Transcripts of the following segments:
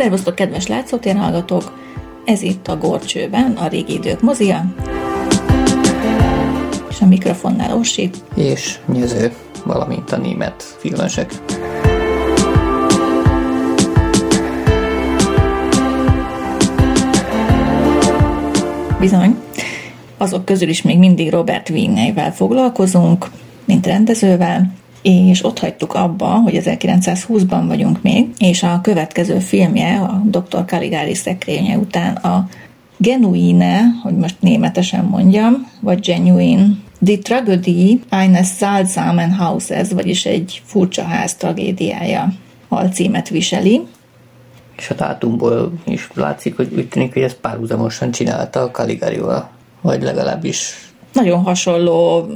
Szervusztok, kedves látszótér hallgatók! Ez itt a Gorcsőben, a régi idők mozia. És a mikrofonnál Orsi. És Nyöző, valamint a német filmesek. Bizony. Azok közül is még mindig Robert Winneivel foglalkozunk, mint rendezővel, és ott hagytuk abba, hogy 1920-ban vagyunk még, és a következő filmje, a Dr. Caligari szekrénye után a Genuine, hogy most németesen mondjam, vagy Genuine, Die Tragödie eines Salzamen Hauses, vagyis egy furcsa ház tragédiája alcímet viseli. És a dátumból is látszik, hogy úgy tűnik, hogy ezt párhuzamosan csinálta a Caligarival, vagy legalábbis nagyon hasonló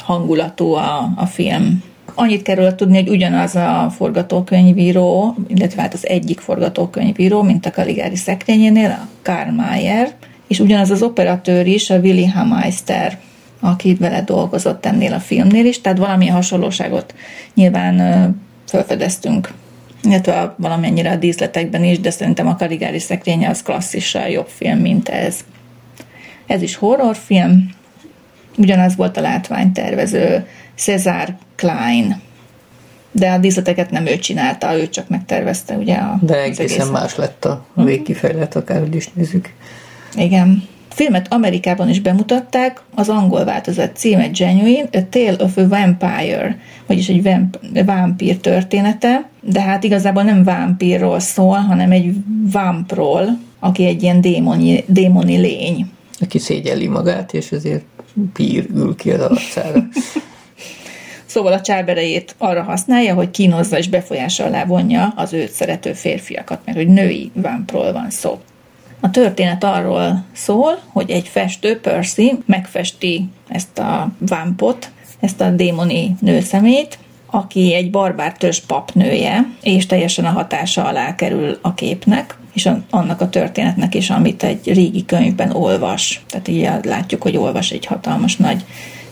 hangulatú a, a film. Annyit kell tudni, hogy ugyanaz a forgatókönyvíró, illetve hát az egyik forgatókönyvíró, mint a Caligari szekrényénél, a Karl Mayer, és ugyanaz az operatőr is, a Willy Hameister, aki vele dolgozott ennél a filmnél is, tehát valamilyen hasonlóságot nyilván felfedeztünk illetve valamennyire a díszletekben is, de szerintem a Karigári szekrénye az klasszissal jobb film, mint ez. Ez is horrorfilm, ugyanaz volt a látványtervező Cesar Klein, de a díszleteket nem ő csinálta, ő csak megtervezte ugye a De egészen más lett a végkifejlet, akárhogy is nézzük. Igen. A filmet Amerikában is bemutatták, az angol változat címe Genuine, A Tale of a Vampire, vagyis egy vamp- vámpír története, de hát igazából nem vámpírról szól, hanem egy vampról, aki egy ilyen démoni, démoni lény. Aki szégyelli magát, és ezért pír ül ki az arcára. Szóval a csáberejét arra használja, hogy kínozza és befolyása alá vonja az őt szerető férfiakat, mert hogy női vámpról van szó. A történet arról szól, hogy egy festő, Percy, megfesti ezt a vámpot, ezt a démoni nőszemét, aki egy barbár törzs papnője, és teljesen a hatása alá kerül a képnek, és annak a történetnek is, amit egy régi könyvben olvas. Tehát így látjuk, hogy olvas egy hatalmas nagy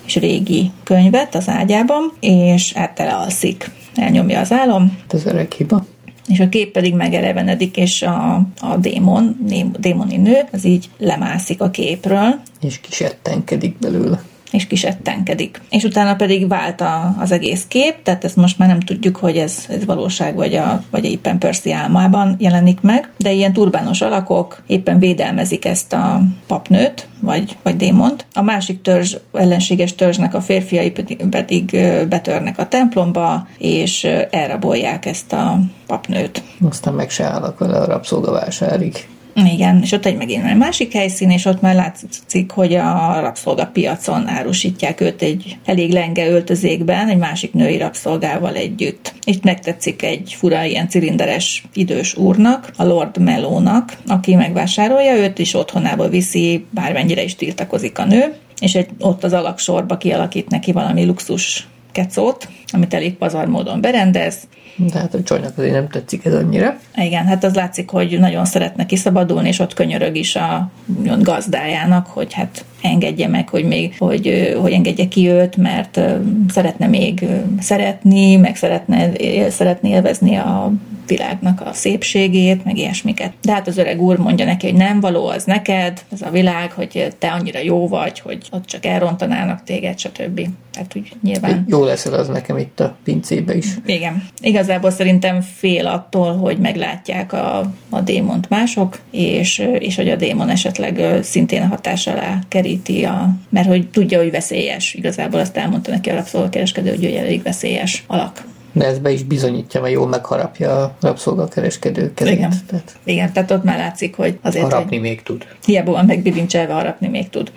és régi könyvet az ágyában, és áttele alszik. Elnyomja az álom. Ez öreg hiba. És a kép pedig megelevenedik, és a, a démon, démoni nő, az így lemászik a képről. És kisettenkedik belőle és kisettenkedik. És utána pedig vált a, az egész kép, tehát ezt most már nem tudjuk, hogy ez, ez valóság vagy, a, vagy éppen Percy álmában jelenik meg, de ilyen turbános alakok éppen védelmezik ezt a papnőt, vagy, vagy démont. A másik törzs, ellenséges törzsnek a férfiai pedig, pedig betörnek a templomba, és elrabolják ezt a papnőt. Aztán meg se állnak vele a rabszolgavásárig. Igen, és ott egy megint egy másik helyszín, és ott már látszik, hogy a rabszolgapiacon árusítják őt egy elég lenge öltözékben, egy másik női rabszolgával együtt. Itt megtetszik egy fura ilyen cilinderes idős úrnak, a Lord Melónak, aki megvásárolja őt, és otthonába viszi, bármennyire is tiltakozik a nő, és egy, ott az alaksorba kialakít neki valami luxus kecót, amit elég pazar módon berendez, de hát a csajnak azért nem tetszik ez annyira. Igen, hát az látszik, hogy nagyon szeretne kiszabadulni, és ott könyörög is a gazdájának, hogy hát engedje meg, hogy még, hogy, hogy engedje ki őt, mert szeretne még szeretni, meg szeretne, szeretne élvezni a világnak a szépségét, meg ilyesmiket. De hát az öreg úr mondja neki, hogy nem való az neked, ez a világ, hogy te annyira jó vagy, hogy ott csak elrontanának téged, stb. Hát úgy nyilván... Jó leszel az nekem itt a pincébe is. Igen. Igazából szerintem fél attól, hogy meglátják a, a démont mások, és, és hogy a démon esetleg szintén hatás alá keríti, a, mert hogy tudja, hogy veszélyes. Igazából azt elmondta neki a rabszolgakereskedő, hogy ő elég veszélyes alak de ez be is bizonyítja, mert jól megharapja a rabszolgakereskedő kezét. Igen. Tehát... Igen, tehát ott már látszik, hogy azért... Harapni hogy még tud. Hiába van megbilincselve, harapni még tud.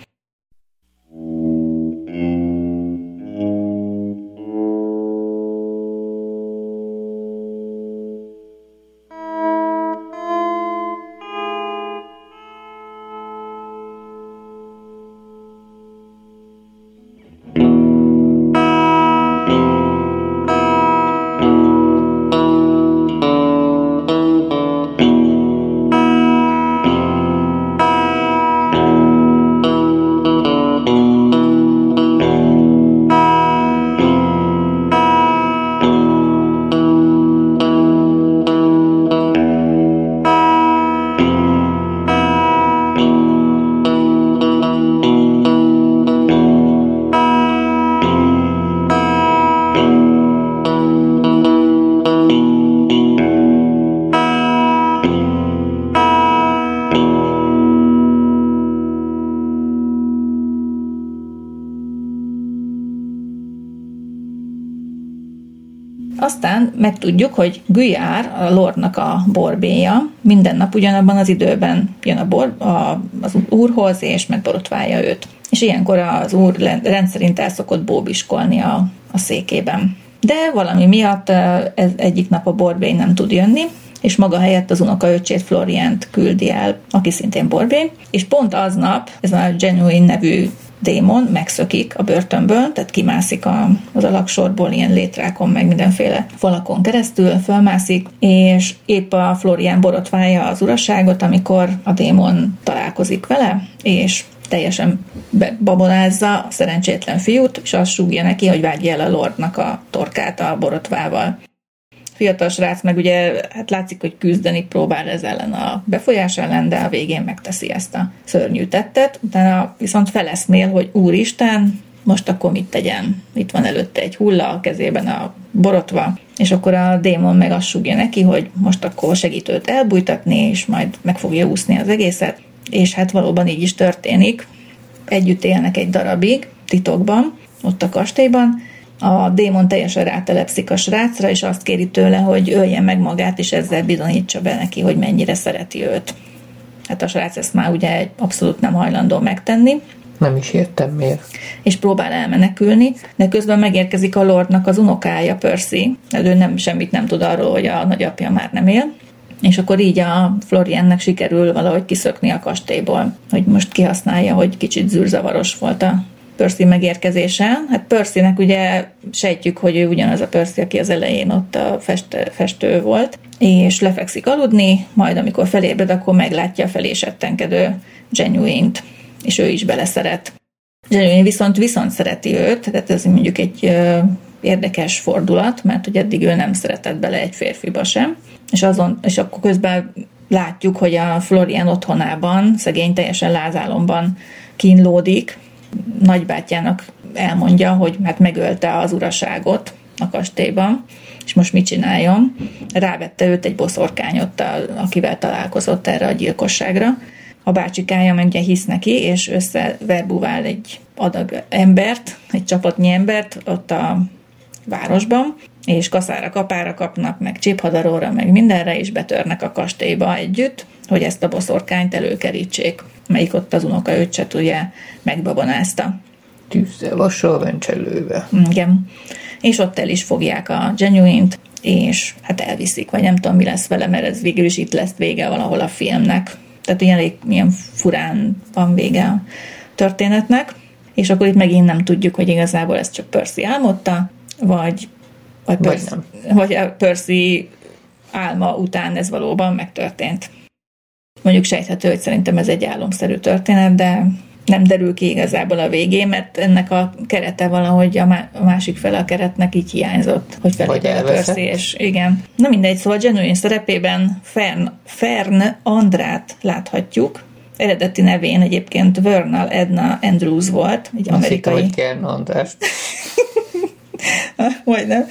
Megtudjuk, hogy Gülyár, a Lordnak a borbéja, minden nap ugyanabban az időben jön a bor, a, az úrhoz, és megborotválja őt. És ilyenkor az úr rendszerint el szokott bóbiskolni a, a székében. De valami miatt ez egyik nap a borbély nem tud jönni, és maga helyett az unokaöcsét Floriant küldi el, aki szintén borbé, és pont aznap ez a Genuine nevű démon megszökik a börtönből, tehát kimászik a, az alaksorból ilyen létrákon, meg mindenféle falakon keresztül, fölmászik, és épp a Florian borotválja az uraságot, amikor a démon találkozik vele, és teljesen babonázza a szerencsétlen fiút, és azt súgja neki, hogy vágja el a lordnak a torkát a borotvával fiatal srác meg ugye hát látszik, hogy küzdeni próbál ez ellen a befolyás ellen, de a végén megteszi ezt a szörnyű tettet. Utána viszont feleszmél, hogy úristen, most akkor mit tegyen? Itt van előtte egy hulla a kezében a borotva, és akkor a démon meg azt súgja neki, hogy most akkor segítőt elbújtatni, és majd meg fogja úszni az egészet. És hát valóban így is történik. Együtt élnek egy darabig, titokban, ott a kastélyban, a démon teljesen rátelepszik a srácra, és azt kéri tőle, hogy ölje meg magát, és ezzel bizonyítsa be neki, hogy mennyire szereti őt. Hát a srác ezt már ugye abszolút nem hajlandó megtenni. Nem is értem miért. És próbál elmenekülni, de közben megérkezik a Lordnak az unokája, Percy. Ő nem, semmit nem tud arról, hogy a nagyapja már nem él. És akkor így a Floriannek sikerül valahogy kiszökni a kastélyból, hogy most kihasználja, hogy kicsit zűrzavaros volt a Percy megérkezése. Hát Percynek ugye sejtjük, hogy ő ugyanaz a Percy, aki az elején ott a fest, festő volt, és lefekszik aludni, majd amikor felébred, akkor meglátja a felésettenkedő Genuine-t, és ő is beleszeret. Genuine viszont viszont szereti őt, tehát ez mondjuk egy érdekes fordulat, mert hogy eddig ő nem szeretett bele egy férfiba sem, és, azon, és akkor közben látjuk, hogy a Florian otthonában, szegény teljesen lázálomban kínlódik, nagybátyjának elmondja, hogy hát megölte az uraságot a kastélyban, és most mit csináljon? Rávette őt egy boszorkányottal, akivel találkozott erre a gyilkosságra. A bácsikája meg ugye hisz neki, és összeverbuvál egy adag embert, egy csapatnyi embert ott a városban, és kaszára kapára kapnak, meg cséphadaróra, meg mindenre, és betörnek a kastélyba együtt, hogy ezt a boszorkányt előkerítsék, melyik ott az unoka öccset ugye megbabonázta. Tűzzel, vassal, vencselőve. Igen. És ott el is fogják a genuint, és hát elviszik, vagy nem tudom, mi lesz vele, mert ez végül is itt lesz vége valahol a filmnek. Tehát ilyen, ilyen furán van vége a történetnek, és akkor itt megint nem tudjuk, hogy igazából ez csak Percy álmodta, vagy, vagy, Percy, vagy, nem. vagy a Percy álma után ez valóban megtörtént. Mondjuk sejthető, hogy szerintem ez egy álomszerű történet, de nem derül ki igazából a végén, mert ennek a kerete valahogy a, másik fele a keretnek így hiányzott, hogy a Percy, és igen. Na mindegy, szóval Genuine szerepében Fern, Fern Andrát láthatjuk, eredeti nevén egyébként Vernal Edna Andrews volt, egy amerikai... Azt hittem, hogy András. Majdnem.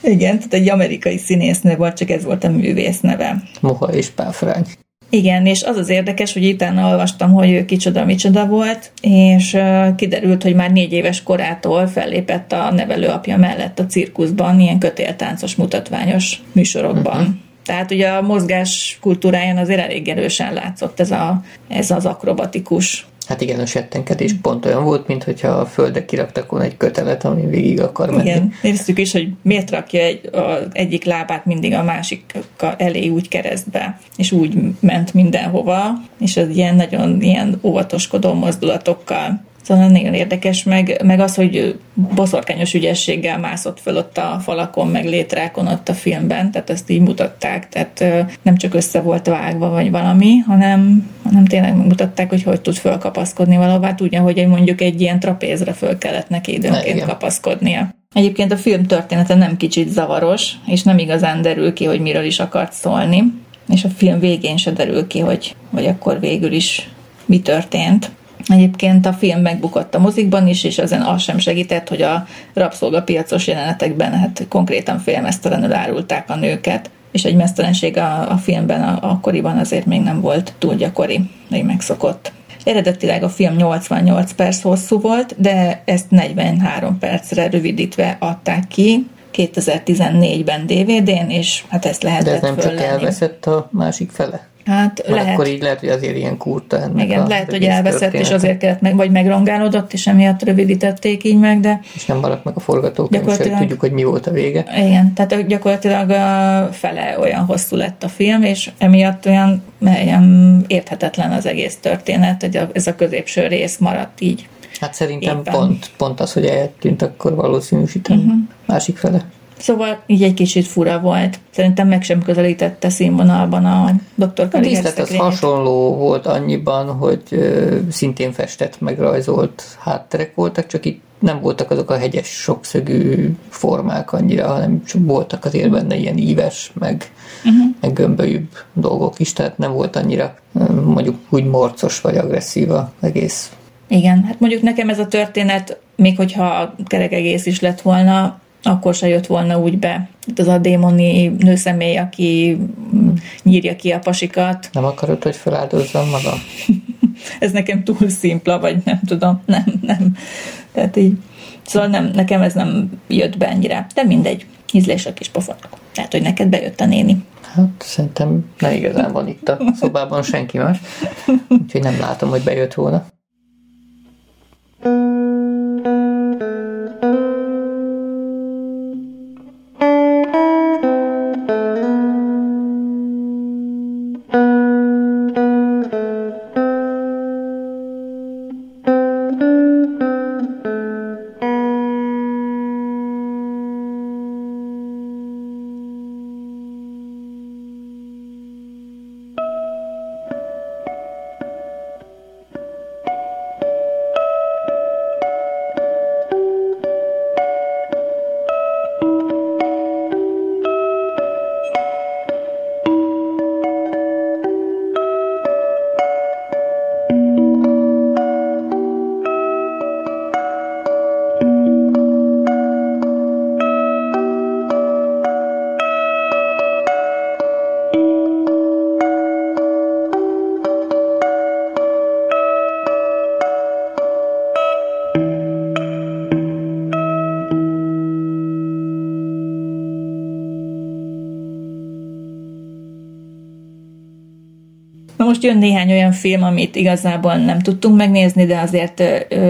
Igen, tehát egy amerikai színésznő volt, csak ez volt a művész neve. Moha és Páfrány. Igen, és az az érdekes, hogy utána olvastam, hogy ő kicsoda, micsoda volt, és kiderült, hogy már négy éves korától fellépett a nevelőapja mellett a cirkuszban, ilyen kötéltáncos, mutatványos műsorokban. Uh-huh. Tehát ugye a mozgás kultúráján azért elég erősen látszott ez, a, ez az akrobatikus Hát igen, a settenkedés pont olyan volt, mint hogyha a földre kiraktak volna egy kötelet, ami végig akar menni. Igen, néztük is, hogy miért rakja egy, a, egyik lábát mindig a másik elé úgy keresztbe, és úgy ment mindenhova, és az ilyen nagyon ilyen óvatoskodó mozdulatokkal Szóval nagyon érdekes, meg, meg az, hogy boszorkányos ügyességgel mászott föl ott a falakon, meg létrákon ott a filmben, tehát ezt így mutatták, tehát nem csak össze volt vágva, vagy valami, hanem, hanem tényleg mutatták, hogy hogy tud fölkapaszkodni valahová, tudja, hogy egy mondjuk egy ilyen trapézre föl kellett neki időnként kapaszkodnia. Egyébként a film története nem kicsit zavaros, és nem igazán derül ki, hogy miről is akart szólni, és a film végén se derül ki, hogy, hogy akkor végül is mi történt. Egyébként a film megbukott a mozikban is, és ezen az sem segített, hogy a rabszolgapiacos jelenetekben hát konkrétan félmeztelenül árulták a nőket, és egy mesztelenség a, a filmben a, akkoriban azért még nem volt túl gyakori, még megszokott. Eredetileg a film 88 perc hosszú volt, de ezt 43 percre rövidítve adták ki, 2014-ben DVD-n, és hát ezt lehetett De ez nem csak föllenni. elveszett a másik fele? Hát Mert lehet. akkor így lehet, hogy azért ilyen kurta ennek Igen, a lehet, hogy elveszett, és története. azért kellett meg, vagy megrongálódott, és emiatt rövidítették így meg, de És nem maradt meg a forgatókönyv, Gyakorlatilag- tudjuk, hogy mi volt a vége. igen, tehát gyakorlatilag a fele olyan hosszú lett a film, és emiatt olyan, olyan érthetetlen az egész történet, hogy a- ez a középső rész maradt így. Hát szerintem Éppen. pont, pont az, hogy eltűnt, akkor valószínűsítem uh-huh. másik fele. Szóval így egy kicsit fura volt. Szerintem meg sem közelítette színvonalban a Dr. A díszlet az hasonló volt annyiban, hogy ö, szintén festett, megrajzolt hátterek voltak, csak itt nem voltak azok a hegyes, sokszögű formák annyira, hanem csak voltak azért benne ilyen íves, meg, uh-huh. meg gömbölyűbb dolgok is, tehát nem volt annyira mondjuk úgy morcos vagy agresszív egész. Igen, hát mondjuk nekem ez a történet, még hogyha kerek egész is lett volna, akkor se jött volna úgy be. Itt az a démoni nőszemély, aki nyírja ki a pasikat. Nem akarod, hogy feláldozzam magam? Ez nekem túl szimpla, vagy nem tudom, nem, nem. Tehát így, szóval nem, nekem ez nem jött be ennyire. De mindegy, ízlések is pofonok. Lehet, hogy neked bejött a néni. Hát szerintem nem igazán van itt a szobában senki más, úgyhogy nem látom, hogy bejött volna. Jön néhány olyan film, amit igazából nem tudtunk megnézni, de azért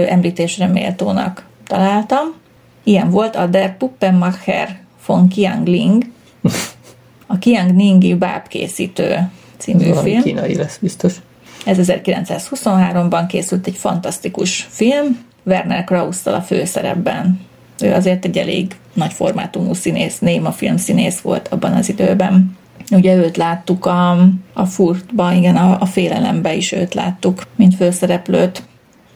említésre méltónak találtam. Ilyen volt a Der Puppenmacher von Kiangling, a Kianglingi bábkészítő című Valami film. kínai lesz biztos. Ez 1923-ban készült egy fantasztikus film, Werner Krausszal a főszerepben. Ő azért egy elég nagy formátumú színész, néma filmszínész volt abban az időben. Ugye őt láttuk a, a Furtban, igen, a, a félelembe is őt láttuk, mint főszereplőt.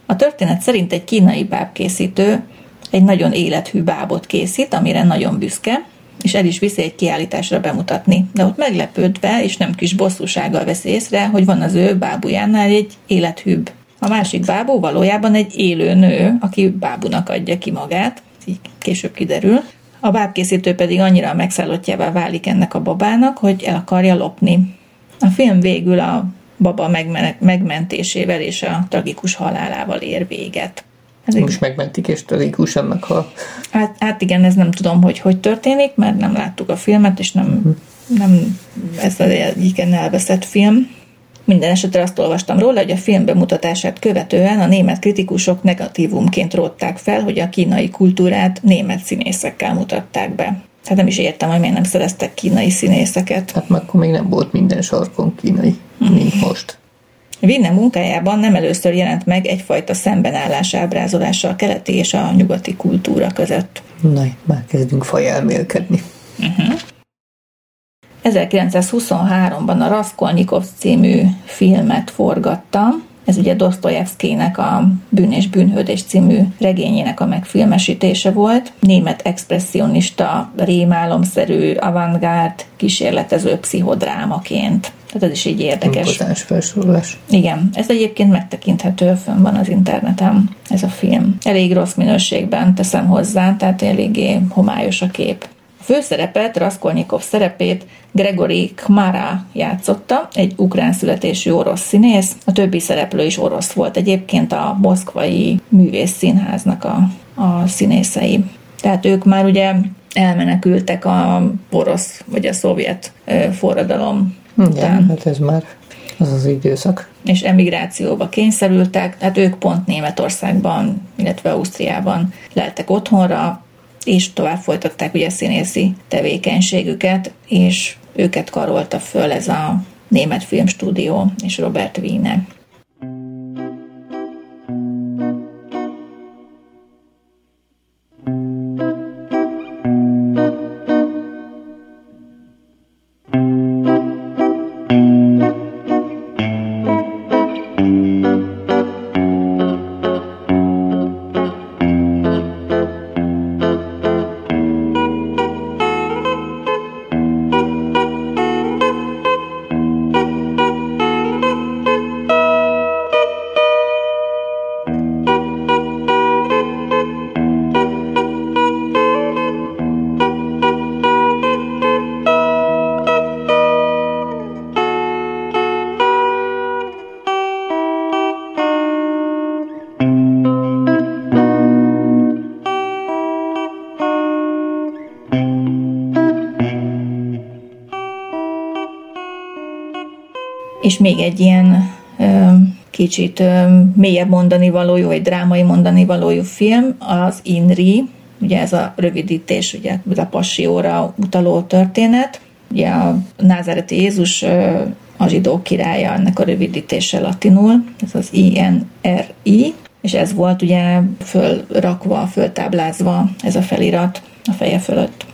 A történet szerint egy kínai bábkészítő egy nagyon élethű bábot készít, amire nagyon büszke, és el is viszi egy kiállításra bemutatni. De ott meglepődve, és nem kis bosszúsággal veszi észre, hogy van az ő bábujánál egy élethűbb. A másik bábú valójában egy élő nő, aki bábunak adja ki magát, így később kiderül. A bábkészítő pedig annyira megszállottjává válik ennek a babának, hogy el akarja lopni. A film végül a baba megmen- megmentésével és a tragikus halálával ér véget. Ez Most megmentik, és tragikusan meghal. Hát, hát igen, ez nem tudom, hogy hogy történik, mert nem láttuk a filmet, és nem, nem ez az egyiken elveszett film. Minden esetre azt olvastam róla, hogy a film bemutatását követően a német kritikusok negatívumként rótták fel, hogy a kínai kultúrát német színészekkel mutatták be. Hát nem is értem, hogy miért nem szereztek kínai színészeket. Hát akkor még nem volt minden sarkon kínai, mint most. Vinne munkájában nem először jelent meg egyfajta szembenállás ábrázolása a keleti és a nyugati kultúra között. Na, itt már kezdünk fajelmélkedni. 1923-ban a Raskolnikov című filmet forgattam. Ez ugye Dostoyevskynek a Bűn és bűnhődés című regényének a megfilmesítése volt. Német expressionista, rémálomszerű, avantgárd, kísérletező pszichodrámaként. Tehát ez is így érdekes. Impozáns felsorolás. Igen, ez egyébként megtekinthető, fönn van az interneten, ez a film. Elég rossz minőségben teszem hozzá, tehát eléggé homályos a kép. Főszerepet, Raskolnikov szerepét Gregory Kmara játszotta, egy ukrán születésű orosz színész. A többi szereplő is orosz volt egyébként a moszkvai művész színháznak a, a színészei. Tehát ők már ugye elmenekültek a orosz vagy a szovjet forradalom Igen, után. hát ez már az az időszak. És emigrációba kényszerültek, tehát ők pont Németországban, illetve Ausztriában leltek otthonra, és tovább folytatták ugye a színészi tevékenységüket, és őket karolta föl ez a német filmstúdió és Robert Wiene. És még egy ilyen kicsit mélyebb mondani valójú, vagy drámai mondani valójú film, az INRI, ugye ez a rövidítés, ugye a passióra utaló történet. Ugye a názáreti Jézus a zsidó királya, ennek a rövidítése latinul, ez az INRI, és ez volt ugye fölrakva, föltáblázva ez a felirat a feje fölött.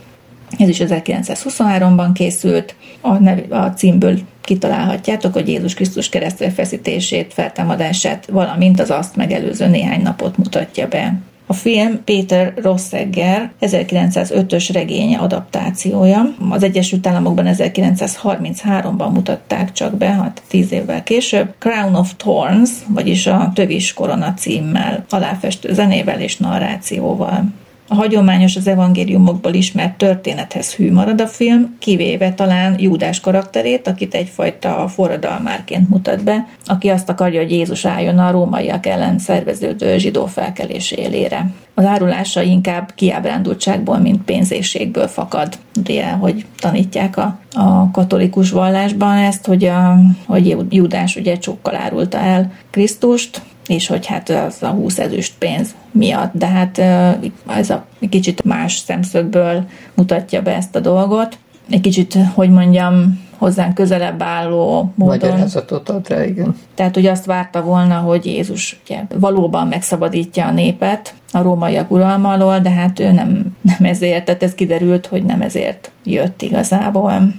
Ez is 1923-ban készült, a, nev, a címből kitalálhatjátok, hogy Jézus Krisztus keresztre feszítését, feltámadását, valamint az azt megelőző néhány napot mutatja be. A film Péter Rosszegger 1905-ös regénye adaptációja. Az Egyesült Államokban 1933-ban mutatták csak be, hát tíz évvel később. Crown of Thorns, vagyis a Tövis korona címmel, aláfestő zenével és narrációval. A hagyományos az evangéliumokból ismert történethez hű marad a film, kivéve talán Júdás karakterét, akit egyfajta forradalmárként mutat be, aki azt akarja, hogy Jézus álljon a rómaiak ellen szerveződő zsidó felkelés élére. Az árulása inkább kiábrándultságból, mint pénzéségből fakad. Ugye, hogy tanítják a, a katolikus vallásban ezt, hogy, a, hogy Júdás ugye csókkal árulta el Krisztust, és hogy hát az a 20 ezüst pénz miatt, de hát ez a kicsit más szemszögből mutatja be ezt a dolgot. Egy kicsit, hogy mondjam, hozzánk közelebb álló módon. Magyarázatot ad rá, igen. Tehát, hogy azt várta volna, hogy Jézus ugye, valóban megszabadítja a népet a rómaiak uralma alól, de hát ő nem, nem ezért, tehát ez kiderült, hogy nem ezért jött igazából.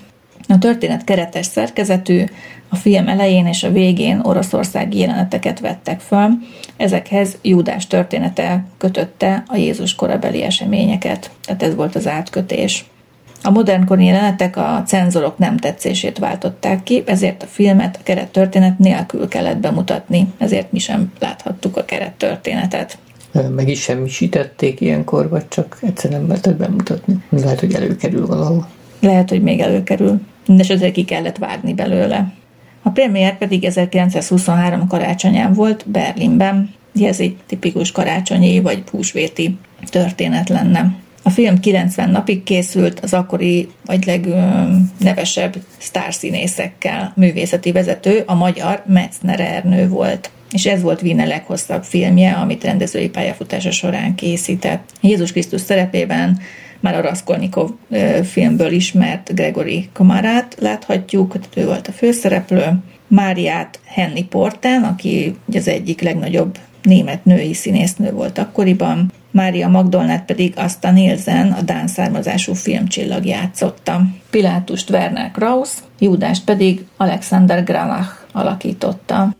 A történet keretes szerkezetű, a film elején és a végén oroszországi jeleneteket vettek föl, ezekhez Júdás története kötötte a Jézus korabeli eseményeket, tehát ez volt az átkötés. A modernkori jelenetek a cenzorok nem tetszését váltották ki, ezért a filmet a kerettörténet nélkül kellett bemutatni, ezért mi sem láthattuk a kerettörténetet. Meg is semmisítették ilyenkor, vagy csak egyszer nem lehetett bemutatni. Lehet, hogy előkerül valahol. Lehet, hogy még előkerül. Ezért ki kellett vágni belőle. A premier pedig 1923 karácsonyán volt Berlinben. Ez egy tipikus karácsonyi vagy húsvéti történet lenne. A film 90 napig készült az akkori vagy legnevesebb sztárszínészekkel. Művészeti vezető a magyar Metzner Ernő volt és ez volt Vine leghosszabb filmje, amit rendezői pályafutása során készített. Jézus Krisztus szerepében már a Raskolnikov filmből ismert Gregory Komarát láthatjuk, ő volt a főszereplő, Máriát Henny Porten, aki az egyik legnagyobb német női színésznő volt akkoriban, Mária Magdolnát pedig Asta Nielsen, a Dán származású filmcsillag játszotta. Pilátust Werner Kraus, Júdást pedig Alexander Granach alakította.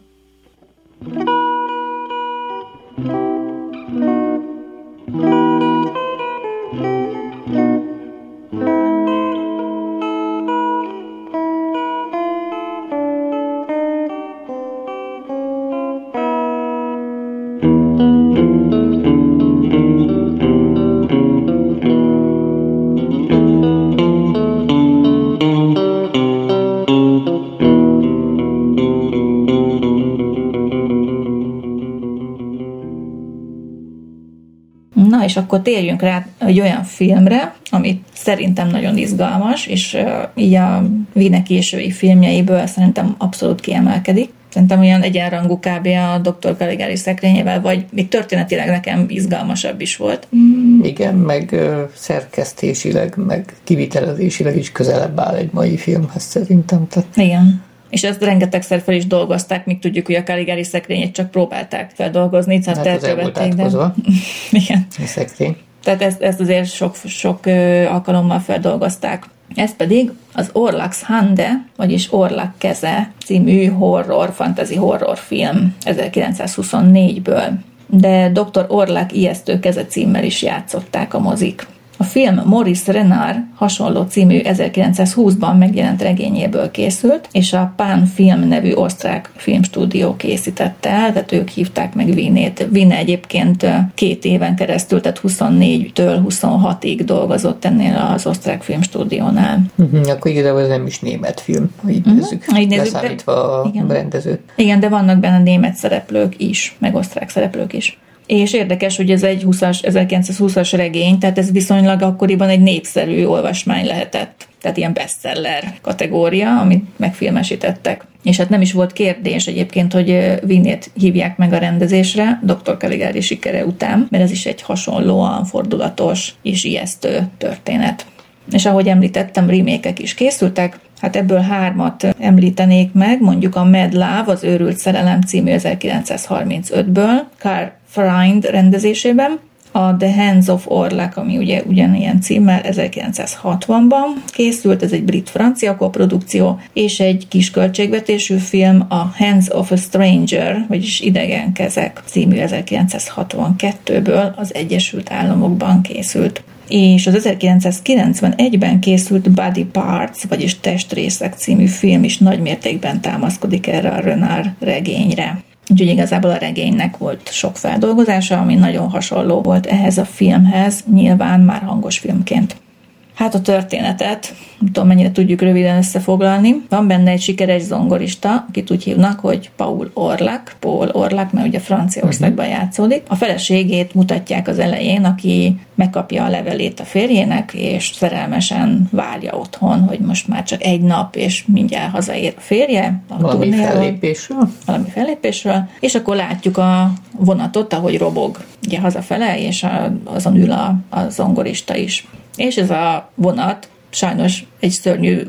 térjünk rá egy olyan filmre, amit szerintem nagyon izgalmas, és így a Vine késői filmjeiből szerintem abszolút kiemelkedik. Szerintem olyan egyenrangú kb. a Dr. Caligari szekrényével, vagy még történetileg nekem izgalmasabb is volt. Mm, igen, meg szerkesztésileg, meg kivitelezésileg is közelebb áll egy mai filmhez szerintem. Tehát... Igen. És ezt rengetegszer fel is dolgozták, míg tudjuk, hogy a Caligari szekrényét csak próbálták feldolgozni, tehát hát elkövették, de... Igen. A szekrény. Tehát ezt, ezt azért sok, sok alkalommal feldolgozták. Ez pedig az Orlax Hande, vagyis Orlak keze című horror, fantasy horror film 1924-ből. De Dr. Orlak ijesztő keze címmel is játszották a mozik. A film Maurice Renard hasonló című 1920-ban megjelent regényéből készült, és a Pan Film nevű osztrák filmstúdió készítette el, tehát ők hívták meg Vinét. Vine egyébként két éven keresztül, tehát 24-től 26-ig dolgozott ennél az osztrák filmstúdiónál. Uh-huh, akkor igazából ez nem is német film, ha így uh-huh. nézzük, így nézzük leszámítva de, a igen. rendezőt. Igen, de vannak benne német szereplők is, meg osztrák szereplők is és érdekes, hogy ez egy 20-as, 1920-as regény, tehát ez viszonylag akkoriban egy népszerű olvasmány lehetett. Tehát ilyen bestseller kategória, amit megfilmesítettek. És hát nem is volt kérdés egyébként, hogy Vinnét hívják meg a rendezésre Dr. Caligari sikere után, mert ez is egy hasonlóan fordulatos és ijesztő történet. És ahogy említettem, remékek is készültek, Hát ebből hármat említenék meg, mondjuk a Mad Love, az Őrült Szerelem című 1935-ből, Carl Freund rendezésében, a The Hands of Orlak, ami ugye ugyanilyen címmel 1960-ban készült, ez egy brit-francia koprodukció, és egy kis költségvetésű film, a Hands of a Stranger, vagyis Idegen kezek című 1962-ből az Egyesült Államokban készült és az 1991-ben készült Body Parts, vagyis Testrészek című film is nagymértékben támaszkodik erre a Renard regényre. Úgyhogy igazából a regénynek volt sok feldolgozása, ami nagyon hasonló volt ehhez a filmhez, nyilván már hangos filmként. Hát a történetet, nem tudom mennyire tudjuk röviden összefoglalni. Van benne egy sikeres zongorista, akit úgy hívnak, hogy Paul Orlak, Paul Orlak, mert ugye Franciaországban uh-huh. játszódik. A feleségét mutatják az elején, aki megkapja a levelét a férjének, és szerelmesen várja otthon, hogy most már csak egy nap, és mindjárt hazaér a férje. A valami turnéról, fellépésről. Valami fellépésről. És akkor látjuk a vonatot, ahogy robog ugye hazafele, és a, azon ül a, a zongorista is és ez a vonat sajnos egy szörnyű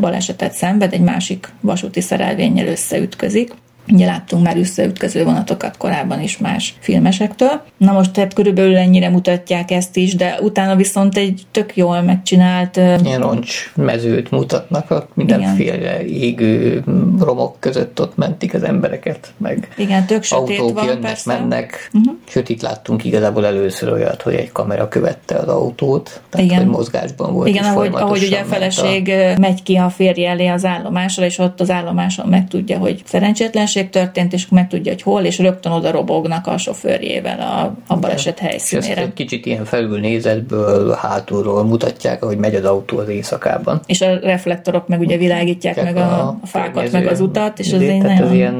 balesetet szenved, egy másik vasúti szerelvénnyel összeütközik. Ugye láttunk már összeütköző vonatokat korábban is más filmesektől. Na most tehát körülbelül ennyire mutatják ezt is, de utána viszont egy tök jól megcsinált... Ilyen roncs mezőt mutatnak, ott mindenféle igen. égő romok között ott mentik az embereket, meg igen, tök sötét autók van, jönnek, persze. mennek. Uh-huh. Sőt, itt láttunk igazából először olyat, hogy egy kamera követte az autót, tehát igen. hogy mozgásban volt. Igen, ahogy, ahogy ugye a feleség a... megy ki a férje elé az állomásra, és ott az állomáson megtudja, hogy szerencsétlen baleset történt, és megtudja, hogy hol, és rögtön oda robognak a sofőrjével a, a baleset helyszínére. És ezt egy kicsit ilyen felülnézetből, hátulról mutatják, ahogy megy az autó az éjszakában. És a reflektorok meg ugye világítják meg a, a fákat, meg az utat, és az, egy nagyon... ilyen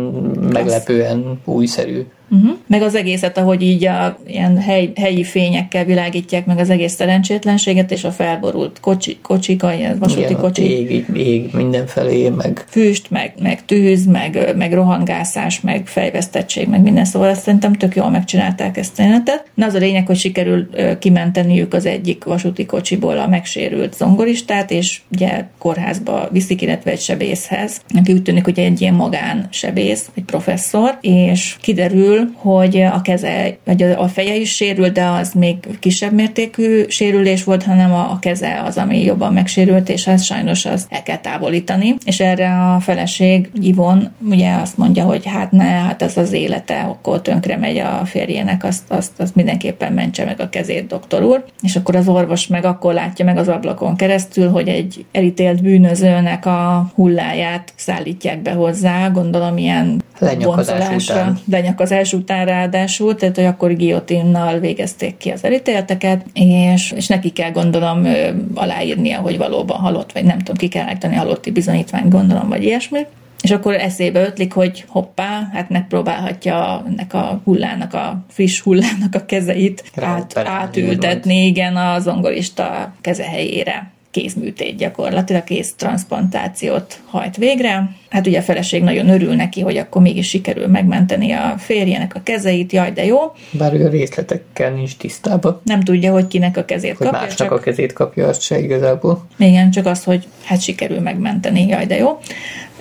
meglepően újszerű Uh-huh. Meg az egészet, ahogy így a ilyen hely, helyi fényekkel világítják meg az egész szerencsétlenséget, és a felborult kocsi, kocsik, a ilyen vasúti Igen, kocsik. Ég, ég mindenfelé, meg... Füst, meg, meg tűz, meg, meg rohangászás, meg fejvesztettség, meg minden, szóval ezt szerintem tök jól megcsinálták ezt a jelenetet. Na az a lényeg, hogy sikerül kimenteniük az egyik vasúti kocsiból a megsérült zongoristát, és ugye kórházba viszik, illetve egy sebészhez, aki úgy tűnik, hogy egy ilyen magán sebész, egy professzor, és kiderül, hogy a keze, vagy a feje is sérült, de az még kisebb mértékű sérülés volt, hanem a, a keze az, ami jobban megsérült, és ez sajnos az el kell távolítani. És erre a feleség Ivon ugye azt mondja, hogy hát ne, hát ez az élete, akkor tönkre megy a férjének, azt, azt, azt mindenképpen mentse meg a kezét, doktor úr. És akkor az orvos meg akkor látja meg az ablakon keresztül, hogy egy elítélt bűnözőnek a hulláját szállítják be hozzá, gondolom ilyen lenyakazás után. Lenyakazás után ráadásul, tehát hogy akkor giotinnal végezték ki az elítélteket, és, és neki kell gondolom aláírnia, hogy valóban halott, vagy nem tudom, ki kell állítani halotti bizonyítványt, gondolom, vagy ilyesmi. És akkor eszébe ötlik, hogy hoppá, hát megpróbálhatja ennek a hullának, a friss hullának a kezeit át, átültetni, igen, a zongorista keze helyére kézműtét gyakorlatilag, kéz transplantációt hajt végre. Hát ugye a feleség nagyon örül neki, hogy akkor mégis sikerül megmenteni a férjének a kezeit, jaj, de jó. Bár ő a részletekkel nincs tisztában. Nem tudja, hogy kinek a kezét hogy kapja. másnak csak... a kezét kapja, azt se igazából. Igen, csak azt, hogy hát sikerül megmenteni, jaj, de jó.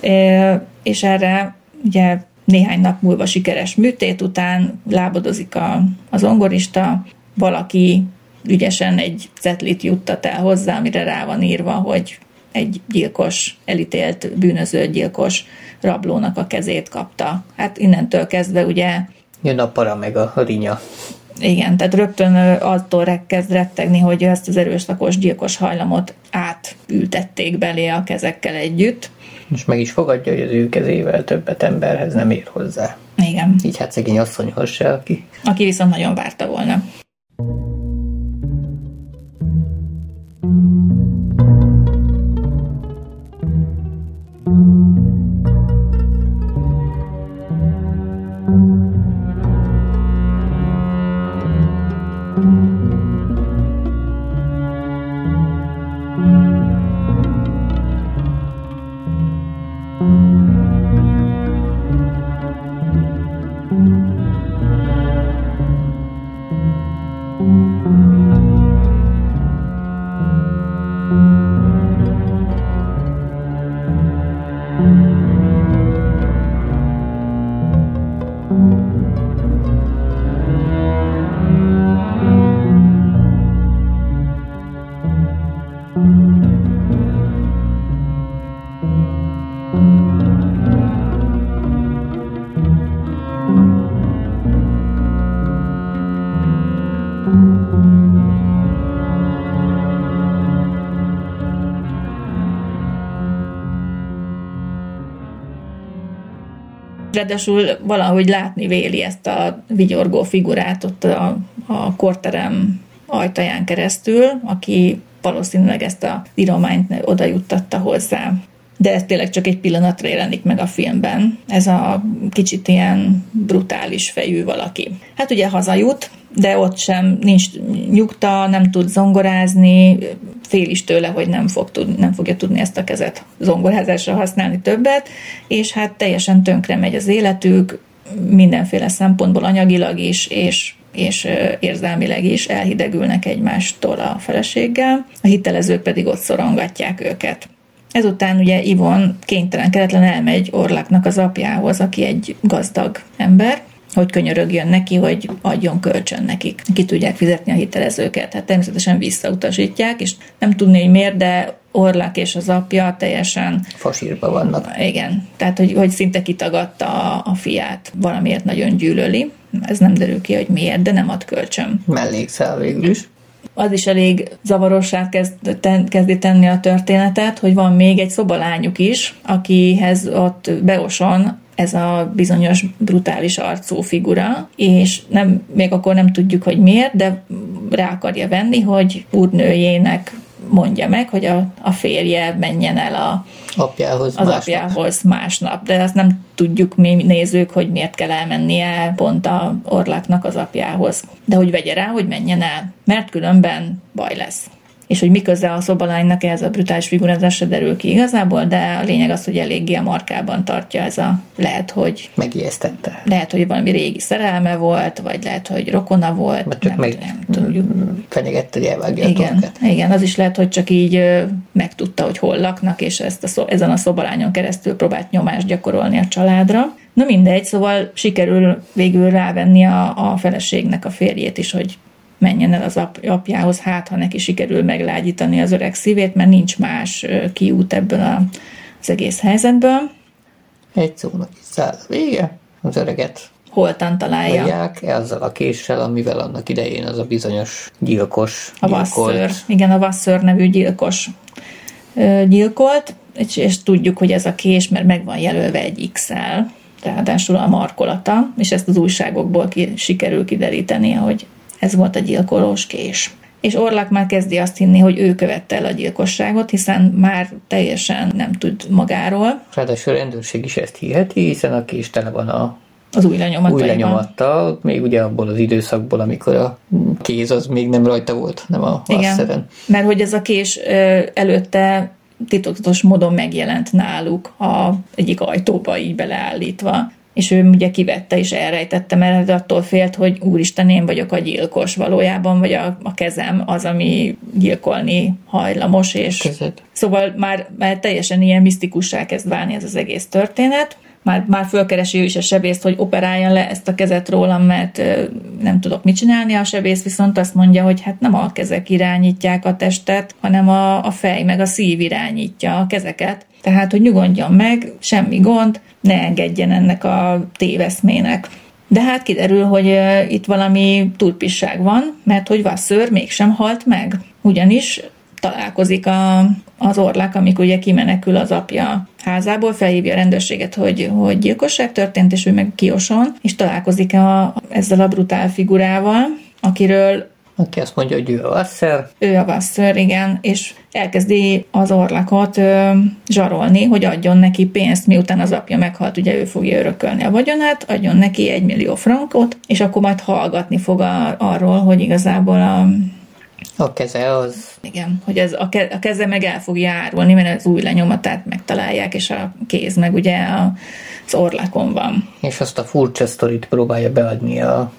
E, és erre ugye néhány nap múlva sikeres műtét után lábadozik a, az ongorista, valaki ügyesen egy cetlit juttat el hozzá, amire rá van írva, hogy egy gyilkos, elítélt bűnöző gyilkos rablónak a kezét kapta. Hát innentől kezdve ugye... Jön a para meg a rinya. Igen, tehát rögtön attól kezd rettegni, hogy ezt az erőszakos gyilkos hajlamot átültették belé a kezekkel együtt. És meg is fogadja, hogy az ő kezével többet emberhez nem ér hozzá. Igen. Így hát szegény asszonyhoz se, aki... Aki viszont nagyon várta volna. Ráadásul valahogy látni véli ezt a vigyorgó figurát ott a, a korterem ajtaján keresztül, aki valószínűleg ezt a írományt oda juttatta hozzá. De ez tényleg csak egy pillanatra jelenik meg a filmben. Ez a kicsit ilyen brutális fejű valaki. Hát ugye hazajut, de ott sem nincs nyugta, nem tud zongorázni, fél is tőle, hogy nem, fog tud, nem fogja tudni ezt a kezet zongorázásra használni többet, és hát teljesen tönkre megy az életük, mindenféle szempontból anyagilag is, és és érzelmileg is elhidegülnek egymástól a feleséggel, a hitelezők pedig ott szorongatják őket. Ezután ugye Ivon kénytelen keretlen elmegy Orlaknak az apjához, aki egy gazdag ember, hogy könyörögjön neki, hogy adjon kölcsön nekik. Ki tudják fizetni a hitelezőket. Hát természetesen visszautasítják, és nem tudni, hogy miért, de Orlák és az apja teljesen... Fasírba vannak. Igen, tehát hogy, hogy szinte kitagadta a, a fiát. Valamiért nagyon gyűlöli. Ez nem derül ki, hogy miért, de nem ad kölcsön. Mellékszel végül is az is elég zavarossá kezd, ten, kezdi tenni a történetet, hogy van még egy szobalányuk is, akihez ott Beoson ez a bizonyos brutális arcú figura, és nem, még akkor nem tudjuk, hogy miért, de rá akarja venni, hogy úrnőjének mondja meg, hogy a, a férje menjen el a, apjához az másnap. apjához másnap. De azt nem tudjuk mi nézők, hogy miért kell elmennie pont a Orláknak az apjához. De hogy vegye rá, hogy menjen el, mert különben baj lesz és hogy miköze a szobalánynak ez a brutális figurázás se derül ki igazából, de a lényeg az, hogy eléggé a markában tartja ez a lehet, hogy megijesztette. Lehet, hogy valami régi szerelme volt, vagy lehet, hogy rokona volt. Vagy csak nem, meg nem tudjuk. Fenyegette, hogy elvágja igen, a igen, az is lehet, hogy csak így megtudta, hogy hol laknak, és ezt a szó, ezen a szobalányon keresztül próbált nyomást gyakorolni a családra. Na mindegy, szóval sikerül végül rávenni a, a feleségnek a férjét is, hogy menjen el az apjához, hát ha neki sikerül meglágyítani az öreg szívét, mert nincs más kiút ebből az egész helyzetből. Egy szónak száll vége, az öreget holtan találja. Adják ezzel a késsel, amivel annak idején az a bizonyos gyilkos A Vasször. Igen, a Vasször nevű gyilkos gyilkolt, és, és tudjuk, hogy ez a kés, mert meg van jelölve egy X-el, ráadásul a markolata, és ezt az újságokból ki, sikerül kideríteni, hogy ez volt a gyilkolós kés. és Orlak már kezdi azt hinni, hogy ő követte el a gyilkosságot, hiszen már teljesen nem tud magáról. Ráadásul a rendőrség is ezt hiheti, hiszen a kés tele van a az új lenyomattal. Új lenyomattal, még ugye abból az időszakból, amikor a kéz az még nem rajta volt, nem a vasszeren. mert hogy ez a kés előtte titokzatos módon megjelent náluk a egyik ajtóba így beleállítva és ő ugye kivette és elrejtette, mert attól félt, hogy úristen, én vagyok a gyilkos valójában, vagy a, a kezem az, ami gyilkolni hajlamos, és Kezed. szóval már, már teljesen ilyen misztikussá kezd válni ez az egész történet. Már, már fölkeresi ő is a sebészt, hogy operáljon le ezt a kezet rólam, mert nem tudok mit csinálni. A sebész viszont azt mondja, hogy hát nem a kezek irányítják a testet, hanem a, a fej meg a szív irányítja a kezeket. Tehát, hogy nyugodjon meg, semmi gond, ne engedjen ennek a téveszmének. De hát kiderül, hogy itt valami turpisság van, mert hogy Vasször mégsem halt meg. Ugyanis találkozik a, az orlák, amikor ugye kimenekül az apja házából, felhívja a rendőrséget, hogy, hogy gyilkosság történt, és ő meg kioson, és találkozik a, ezzel a brutál figurával, akiről aki azt mondja, hogy ő a Wasser. Ő a Wasser, igen, és elkezdi az orlakot ö, zsarolni, hogy adjon neki pénzt, miután az apja meghalt, ugye ő fogja örökölni a vagyonát, adjon neki egy millió frankot, és akkor majd hallgatni fog a, arról, hogy igazából a a keze az... Igen, hogy ez a, ke, a keze meg el fogja árulni, mert az új lenyomatát megtalálják, és a kéz meg ugye a, az orlákon van. És azt a furcsa sztorit próbálja beadni a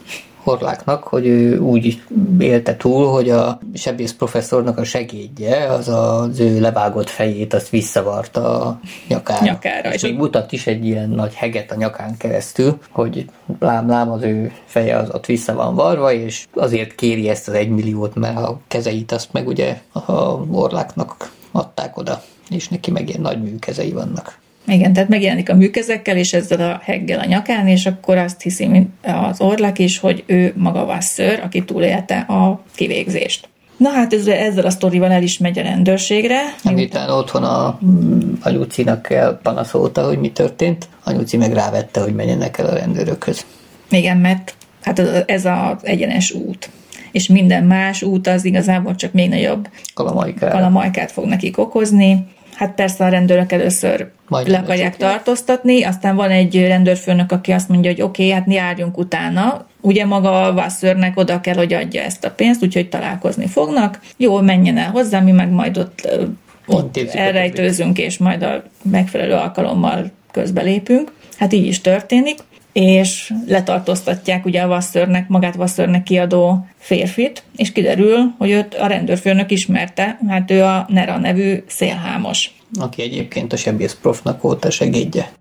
Horláknak, hogy ő úgy élte túl, hogy a sebész professzornak a segédje, az az ő levágott fejét, azt visszavarta a nyakára. nyakára és még mutat is egy ilyen nagy heget a nyakán keresztül, hogy lám-lám az ő feje az ott vissza van varva, és azért kéri ezt az egymilliót, mert a kezeit azt meg ugye a Orláknak adták oda, és neki meg ilyen nagy műkezei vannak. Igen, tehát megjelenik a műkezekkel, és ezzel a heggel a nyakán, és akkor azt hiszi mint az orlak is, hogy ő maga Vasször, aki túlélte a kivégzést. Na hát ezzel, ezzel a sztorival el is megy a rendőrségre. Miután otthon a anyucinak panaszolta, hogy mi történt, anyuci meg rávette, hogy menjenek el a rendőrökhöz. Igen, mert hát ez az egyenes út és minden más út az igazából csak még nagyobb kalamajkát fog nekik okozni. Hát persze a rendőrök először Majd le akarják tartóztatni, aztán van egy rendőrfőnök, aki azt mondja, hogy oké, okay, hát járjunk utána. Ugye maga a Vasszörnek oda kell, hogy adja ezt a pénzt, úgyhogy találkozni fognak. Jó, menjen el hozzá, mi meg majd ott, ott elrejtőzünk, és majd a megfelelő alkalommal közbelépünk. Hát így is történik és letartóztatják ugye a Vasszörnek, magát Vasszörnek kiadó férfit, és kiderül, hogy őt a rendőrfőnök ismerte, hát ő a Nera nevű szélhámos. Aki egyébként a sebész profnak volt a segédje.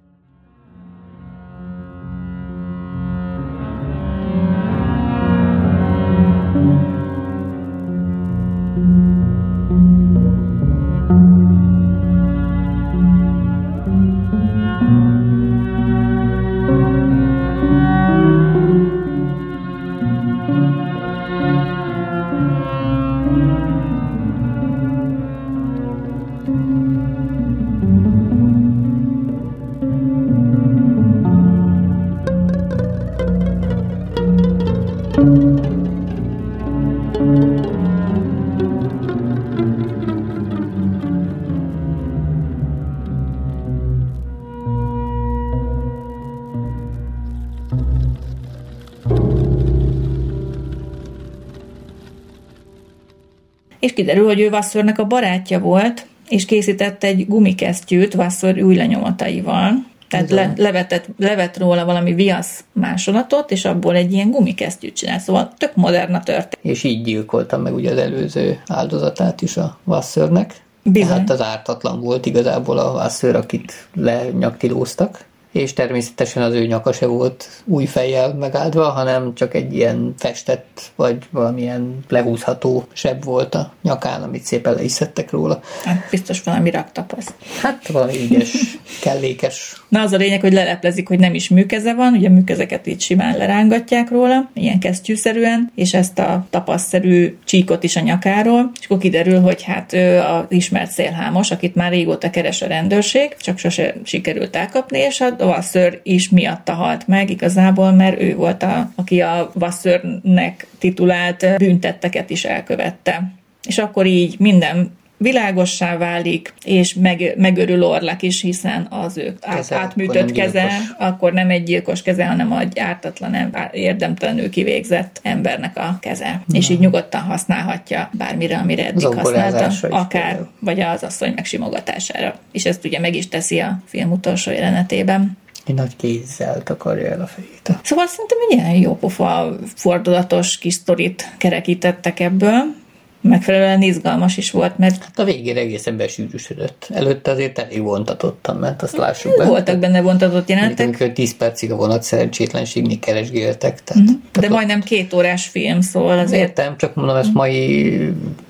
Kiderül, hogy ő Vasszornak a barátja volt, és készített egy gumikesztyűt Vasszor új lenyomataival, tehát le, levetett, levett róla valami viasz másolatot, és abból egy ilyen gumikesztyűt csinál. Szóval tök modern a történet. És így gyilkoltam meg ugye az előző áldozatát is a Vasszörnek. Bizony. Tehát az ártatlan volt igazából a Vasször, akit lenyaktilóztak és természetesen az ő nyaka se volt új fejjel megáldva, hanem csak egy ilyen festett, vagy valamilyen lehúzható seb volt a nyakán, amit szépen le is szedtek róla. Hát biztos valami raktapasz. Hát valami ügyes kellékes. Na az a lényeg, hogy leleplezik, hogy nem is műkeze van, ugye műkezeket így simán lerángatják róla, ilyen kesztyűszerűen, és ezt a tapaszszerű csíkot is a nyakáról, és akkor kiderül, hogy hát ő az ismert szélhámos, akit már régóta keres a rendőrség, csak sose sikerült elkapni, és a Vasször is miatta halt meg igazából, mert ő volt a, aki a Vasszörnek titulált büntetteket is elkövette. És akkor így minden világossá válik, és meg, megörül Orlak is, hiszen az ő keze, átműtött akkor keze, gyilkos. akkor nem egy gyilkos keze, hanem egy ártatlan, érdemtelenül kivégzett embernek a keze. Na. És így nyugodtan használhatja bármire, amire eddig használta, akár, például. vagy az asszony megsimogatására. És ezt ugye meg is teszi a film utolsó jelenetében. Egy nagy kézzel takarja el a fejét. Szóval szerintem egy ilyen jó pofa, fordulatos kis sztorit kerekítettek ebből megfelelően izgalmas is volt, mert... Hát a végére egészen besűrűsödött. Előtte azért elég vontatottan ment, azt lássuk be. Voltak benne vontatott jelentek. Amikor 10 percig a vonat szerencsétlenségnél keresgéltek. Tehát, uh-huh. De tehát majdnem két órás film, szóval azért... Értem, csak mondom, ezt mai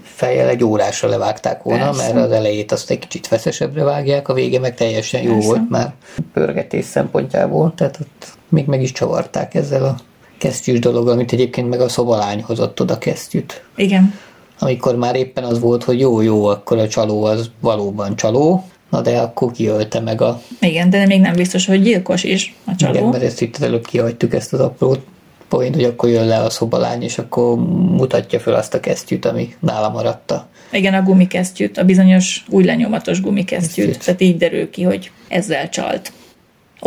fejjel egy órásra levágták volna, Persze. mert az elejét azt egy kicsit feszesebbre vágják, a vége meg teljesen jó Persze. volt már pörgetés szempontjából, tehát ott még meg is csavarták ezzel a kesztyűs dolog, amit egyébként meg a szobalány hozott oda kesztyűt. Igen amikor már éppen az volt, hogy jó-jó, akkor a csaló az valóban csaló, na de akkor kiölte meg a... Igen, de még nem biztos, hogy gyilkos is a csaló. Igen, mert ezt itt előbb kihagytuk ezt az apró point, hogy akkor jön le a szobalány, és akkor mutatja fel azt a kesztyűt, ami nála maradta. Igen, a gumikesztyűt, a bizonyos új lenyomatos gumikesztyűt. Tehát így derül ki, hogy ezzel csalt.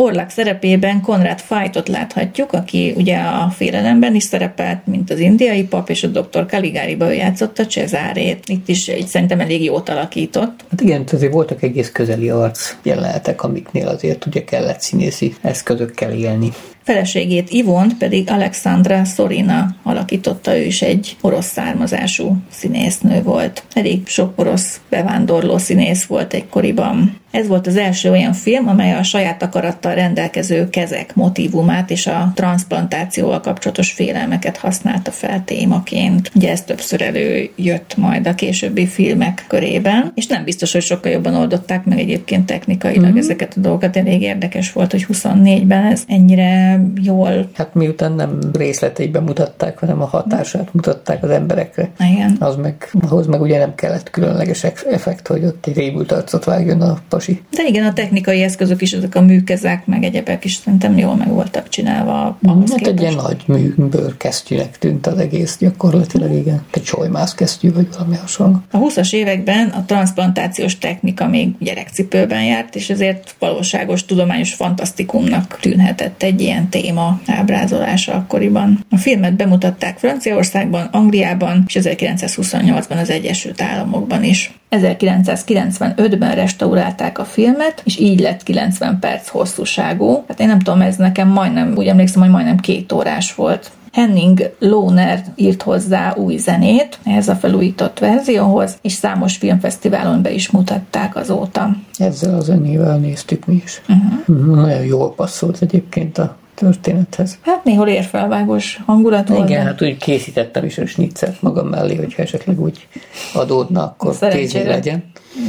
Orlák szerepében Konrad Fajtot láthatjuk, aki ugye a félelemben is szerepelt, mint az indiai pap, és a dr. Kaligáriba játszotta Cezárét. Itt is egy, szerintem elég jót alakított. Hát igen, azért voltak egész közeli arc jelenetek, amiknél azért ugye kellett színészi eszközökkel élni. Feleségét Ivont pedig Alexandra Sorina alakította, ő is egy orosz származású színésznő volt. Elég sok orosz bevándorló színész volt egykoriban. Ez volt az első olyan film, amely a saját akarattal rendelkező kezek motivumát és a transplantációval kapcsolatos félelmeket használta fel témaként. Ugye ez többször előjött majd a későbbi filmek körében, és nem biztos, hogy sokkal jobban oldották meg egyébként technikailag mm-hmm. ezeket a dolgokat. Elég érdekes volt, hogy 24-ben ez ennyire jól. Hát miután nem részleteiben mutatták, hanem a hatását mutatták az emberekre. Igen. Az meg, ahhoz meg ugye nem kellett különleges effekt, hogy ott egy rémült arcot vágjon a pasi. De igen, a technikai eszközök is, ezek a műkezek, meg egyebek is szerintem jól meg voltak csinálva. Hát egy ilyen nagy műbőr kesztyűnek tűnt az egész gyakorlatilag, igen. Egy solymász kesztyű, vagy valami hasonló. A 20-as években a transplantációs technika még gyerekcipőben járt, és ezért valóságos tudományos fantasztikumnak tűnhetett egy ilyen téma ábrázolása akkoriban. A filmet bemutatták Franciaországban, Angliában és 1928-ban az Egyesült Államokban is. 1995-ben restaurálták a filmet, és így lett 90 perc hosszúságú. Hát én nem tudom, ez nekem majdnem, úgy emlékszem, hogy majdnem két órás volt. Henning Lohner írt hozzá új zenét ehhez a felújított verzióhoz, és számos filmfesztiválon be is mutatták azóta. Ezzel a zenével néztük mi is. Uh-huh. Nagyon jól passzolt egyébként a történethez. Hát néhol érfelvágós hangulat volt. Igen, hát úgy készítettem is a snitzet magam mellé, hogyha esetleg úgy adódna, akkor kézé legyen.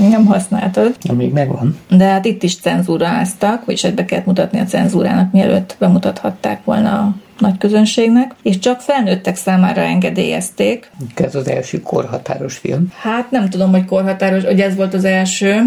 Nem használtad. Még megvan. De hát itt is cenzúráztak, vagyis be kellett mutatni a cenzúrának, mielőtt bemutathatták volna a nagy közönségnek, és csak felnőttek számára engedélyezték. Ez az első korhatáros film. Hát nem tudom, hogy korhatáros, hogy ez volt az első.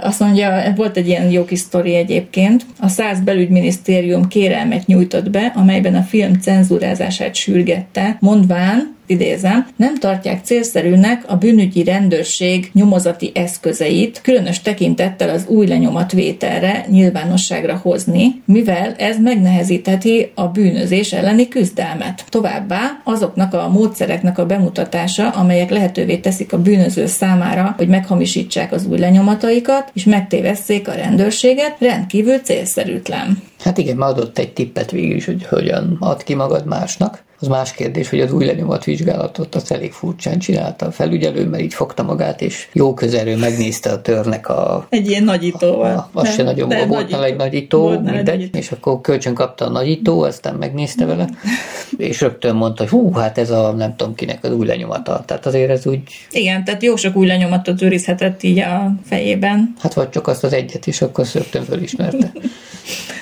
Azt mondja, volt egy ilyen jó kis sztori egyébként. A száz belügyminisztérium kérelmet nyújtott be, amelyben a film cenzúrázását sürgette, mondván, idézem, nem tartják célszerűnek a bűnügyi rendőrség nyomozati eszközeit, különös tekintettel az új lenyomatvételre nyilvánosságra hozni, mivel ez megnehezítheti a bűnözés elleni küzdelmet. Továbbá azoknak a módszereknek a bemutatása, amelyek lehetővé teszik a bűnöző számára, hogy meghamisítsák az új lenyomataikat, és megtévesszék a rendőrséget, rendkívül célszerűtlen. Hát igen, már adott egy tippet végül is, hogy hogyan ad ki magad másnak Az más kérdés, hogy az új vizsgálatot az elég furcsán csinálta a felügyelő, mert így fogta magát, és jó közelről megnézte a törnek a... Egy ilyen nagyítóval. A, az se nagyon volt, volt egy nagyító, mindegy, nagyító. és akkor kölcsön kapta a nagyító, aztán megnézte vele, és rögtön mondta, hogy hú, hát ez a nem tudom kinek az új lenyomata. Tehát azért ez úgy... Igen, tehát jó sok új lenyomatot őrizhetett így a fejében. Hát vagy csak azt az egyet is, akkor rögtön fölismerte.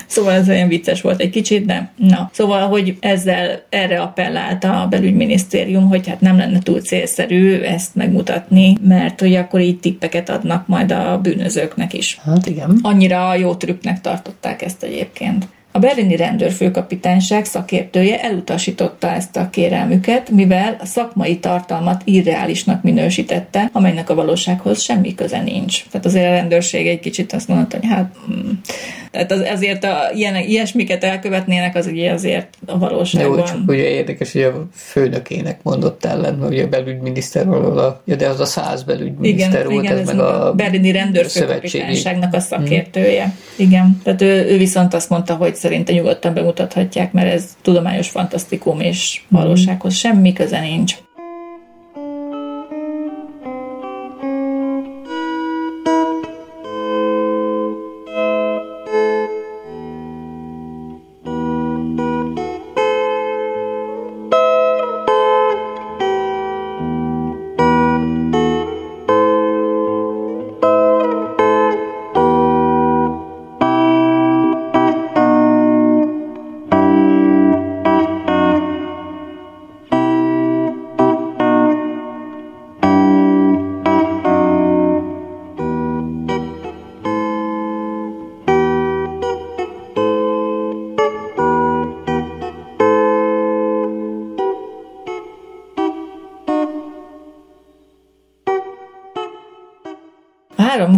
Szóval ez olyan vicces volt egy kicsit, de na. Szóval, hogy ezzel erre appellálta a belügyminisztérium, hogy hát nem lenne túl célszerű ezt megmutatni, mert hogy akkor így tippeket adnak majd a bűnözőknek is. Hát igen. Annyira jó trükknek tartották ezt egyébként. A berlini rendőrfőkapitányság szakértője elutasította ezt a kérelmüket, mivel a szakmai tartalmat irreálisnak minősítette, amelynek a valósághoz semmi köze nincs. Tehát azért a rendőrség egy kicsit azt mondta, hogy hát mm, tehát az, azért a, ilyen, ilyesmiket elkövetnének, az ugye azért a valóságban. Jó, csak ugye érdekes, hogy a főnökének mondott ellen, hogy a belügyminiszter valahol, a, ja, de az a száz belügyminiszter igen, volt, igen, ez, ez meg a, a berlini rendőrfőkapitányságnak a szakértője. Hmm. Igen, tehát ő, ő viszont azt mondta, hogy szerinte nyugodtan bemutathatják, mert ez tudományos fantasztikum, és valósághoz semmi köze nincs.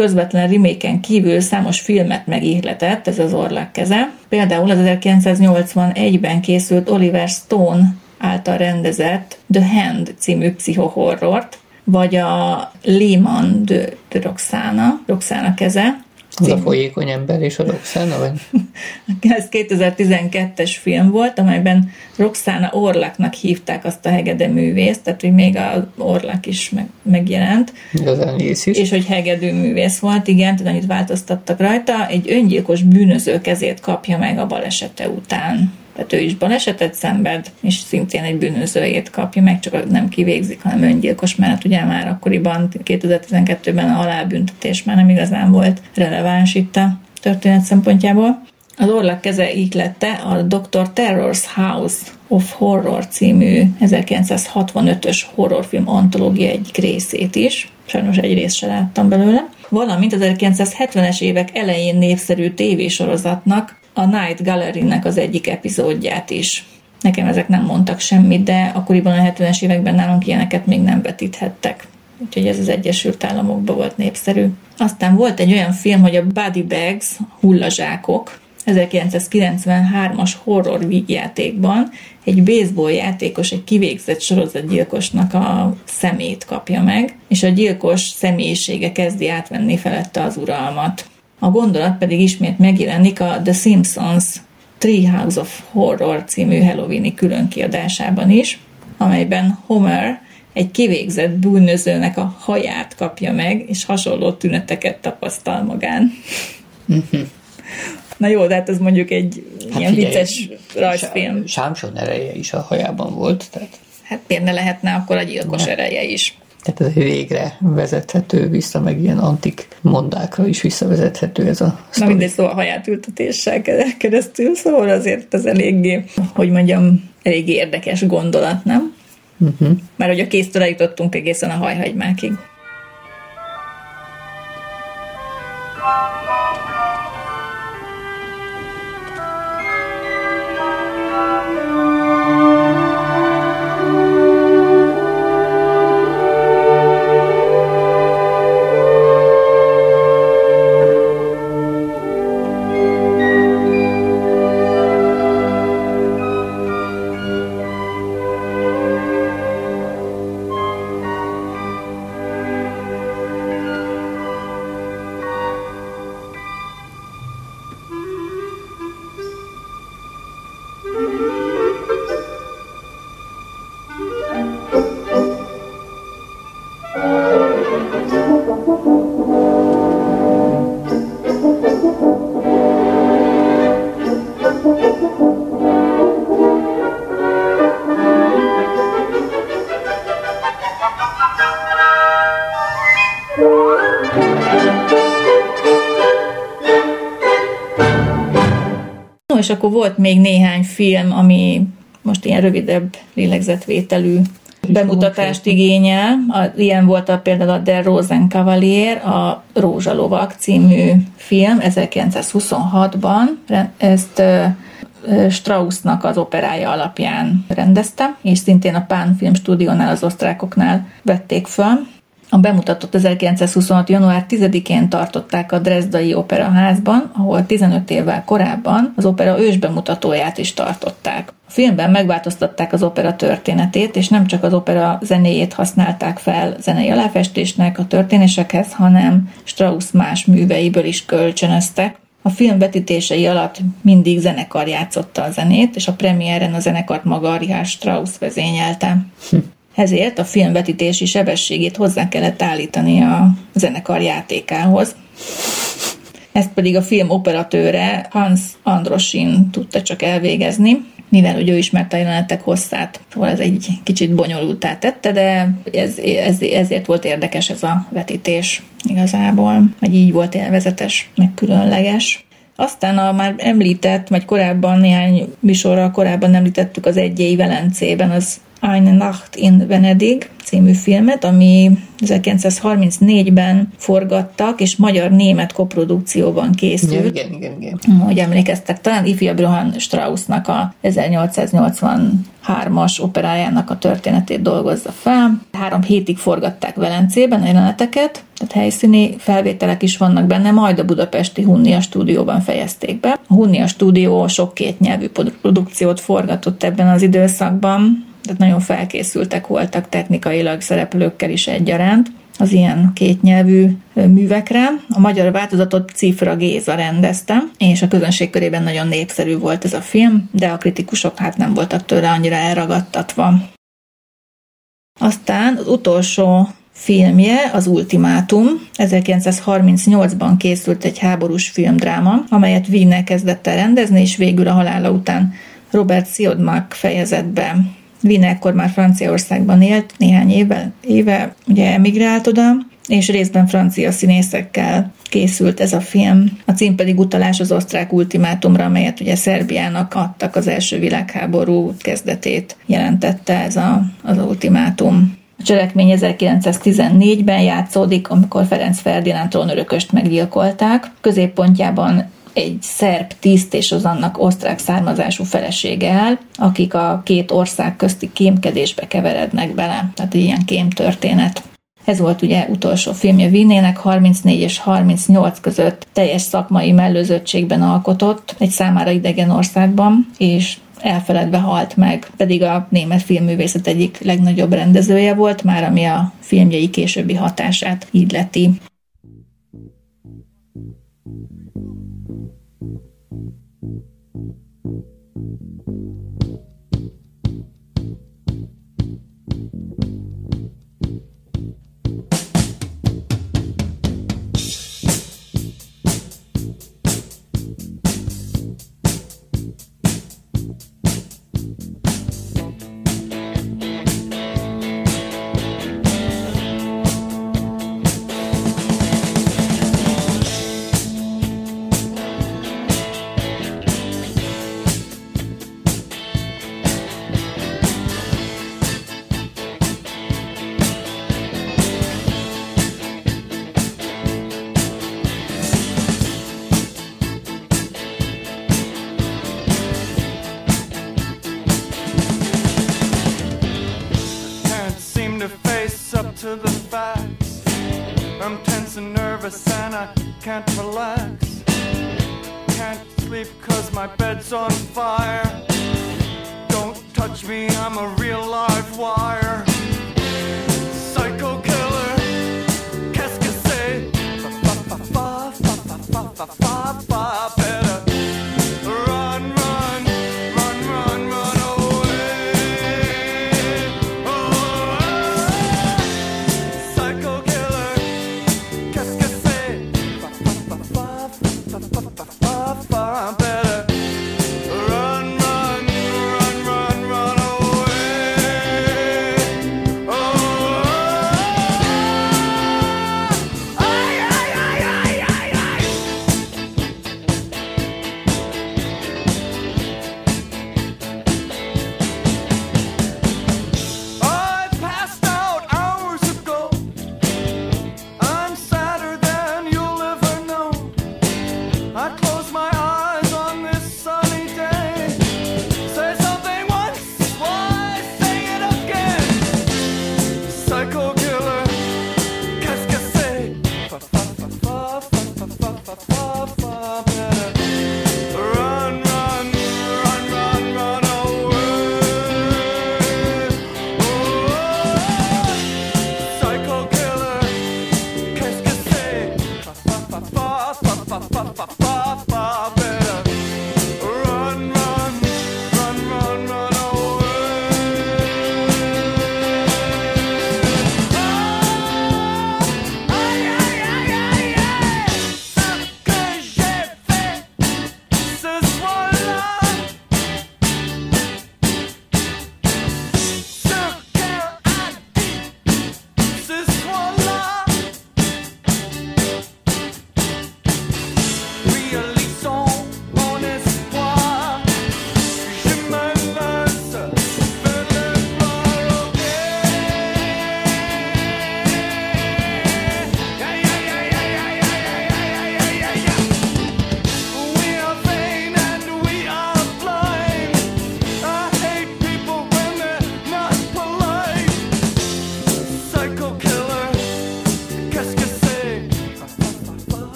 Közvetlen reméken kívül számos filmet megihletett, ez az Orlák keze. Például az 1981-ben készült Oliver Stone által rendezett The Hand című pszichohorrort, vagy a Lehman de, de Roxana, Roxana keze, az a folyékony ember és a Roxana, vagy? Ez 2012-es film volt, amelyben Roxana Orlaknak hívták azt a hegede művészt, tehát hogy még a Orlak is meg, megjelent. is. És hogy hegedű művész volt, igen, tehát annyit változtattak rajta. Egy öngyilkos bűnöző kezét kapja meg a balesete után tehát ő is balesetet szenved, és szintén egy bűnözőjét kapja meg, csak nem kivégzik, hanem öngyilkos, mert ugye már akkoriban 2012-ben a halálbüntetés már nem igazán volt releváns itt a történet szempontjából. Az orlak keze lette a Dr. Terror's House of Horror című 1965-ös horrorfilm antológia egyik részét is. Sajnos egy részt se láttam belőle. Valamint az 1970-es évek elején népszerű tévésorozatnak a Night Gallery-nek az egyik epizódját is. Nekem ezek nem mondtak semmit, de akkoriban a 70-es években nálunk ilyeneket még nem vetíthettek. Úgyhogy ez az Egyesült Államokban volt népszerű. Aztán volt egy olyan film, hogy a Body Bags, hullazsákok, 1993-as horror vígjátékban egy baseball játékos egy kivégzett sorozatgyilkosnak a szemét kapja meg, és a gyilkos személyisége kezdi átvenni felette az uralmat. A gondolat pedig ismét megjelenik a The Simpsons Treehouse of Horror című Halloweeni különkiadásában is, amelyben Homer egy kivégzett bűnözőnek a haját kapja meg, és hasonló tüneteket tapasztal magán. Na jó, de hát ez mondjuk egy hát ilyen figyelj, vicces rajzfilm. Sámson ereje is a hajában volt, tehát... Hát miért ne lehetne akkor a gyilkos ereje is? Tehát ez végre vezethető vissza, meg ilyen antik mondákra is visszavezethető ez a sztori. Na mindegy, szóval haját ültetéssel keresztül, szóval azért az eléggé, hogy mondjam, eléggé érdekes gondolat, nem? Uh-huh. Mert hogy a kéztől eljutottunk egészen a hajhagymákig. És akkor volt még néhány film, ami most ilyen rövidebb lélegzetvételű bemutatást igényel. A, ilyen volt a, például a Der Rosenkavalier, a Rózsalovak című film 1926-ban. Ezt Straussnak az operája alapján rendezte, és szintén a Pán Film Stúdiónál, az osztrákoknál vették föl. A bemutatott 1926. január 10-én tartották a Dresdai Operaházban, ahol 15 évvel korábban az opera ősbemutatóját is tartották. A filmben megváltoztatták az opera történetét, és nem csak az opera zenéjét használták fel zenei aláfestésnek a történésekhez, hanem Strauss más műveiből is kölcsönöztek. A film vetítései alatt mindig zenekar játszotta a zenét, és a premiéren a zenekart maga Richard Strauss vezényelte. Hm. Ezért a filmvetítési sebességét hozzá kellett állítani a zenekar játékához. Ezt pedig a film operatőre Hans Androsin tudta csak elvégezni, mivel hogy ő ismerte a jelenetek hosszát, szóval ez egy kicsit bonyolultá tette, de ez, ez, ezért volt érdekes ez a vetítés igazából, vagy így volt élvezetes, meg különleges. Aztán a már említett, vagy korábban néhány műsorral korábban említettük az egyéi Velencében, az Eine Nacht in Venedig című filmet, ami 1934-ben forgattak, és magyar-német koprodukcióban készült. Igen, igen, igen. Hogy emlékeztek, talán ifjabb Johann Straussnak a 1883-as operájának a történetét dolgozza fel. Három hétig forgatták Velencében a jeleneteket, tehát helyszíni felvételek is vannak benne, majd a budapesti Hunnia stúdióban fejezték be. A Hunnia stúdió sok kétnyelvű produkciót forgatott ebben az időszakban, tehát nagyon felkészültek voltak technikailag szereplőkkel is egyaránt az ilyen kétnyelvű művekre. A magyar változatot Cifra Géza rendezte, és a közönség körében nagyon népszerű volt ez a film, de a kritikusok hát nem voltak tőle annyira elragadtatva. Aztán az utolsó filmje, az Ultimátum. 1938-ban készült egy háborús filmdráma, amelyet Wiener kezdett el rendezni, és végül a halála után Robert Siodmak fejezett be. Vin ekkor már Franciaországban élt, néhány éve, éve ugye emigrált oda, és részben francia színészekkel készült ez a film. A cím pedig utalás az osztrák ultimátumra, amelyet ugye Szerbiának adtak az első világháború kezdetét jelentette ez a, az ultimátum. A cselekmény 1914-ben játszódik, amikor Ferenc Ferdinánd trónörököst meggyilkolták. Középpontjában egy szerb tiszt és az annak osztrák származású felesége áll, akik a két ország közti kémkedésbe keverednek bele. Tehát ilyen kém történet. Ez volt ugye utolsó filmje Vinnének, 34 és 38 között teljes szakmai mellőzöttségben alkotott, egy számára idegen országban, és elfeledve halt meg, pedig a német filmművészet egyik legnagyobb rendezője volt, már ami a filmjei későbbi hatását illeti.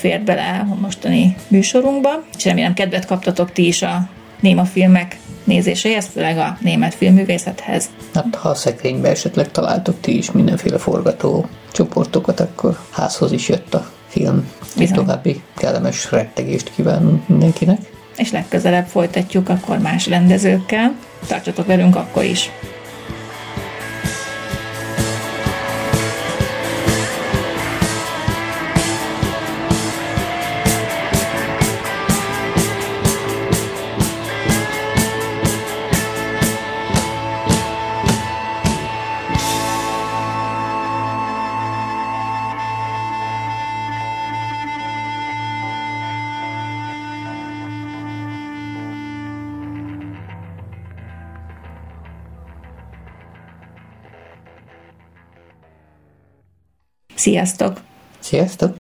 Úgyhogy ennyi fér bele a mostani műsorunkba, és remélem kedvet kaptatok ti is a néma filmek nézéséhez, főleg a német filmművészethez. Hát ha a szekrénybe esetleg találtok ti is mindenféle forgató csoportokat, akkor házhoz is jött a film. Bizony. További kellemes rettegést kívánunk mindenkinek. És legközelebb folytatjuk akkor más rendezőkkel. Tartsatok velünk akkor is! Sziasztok! Sziasztok!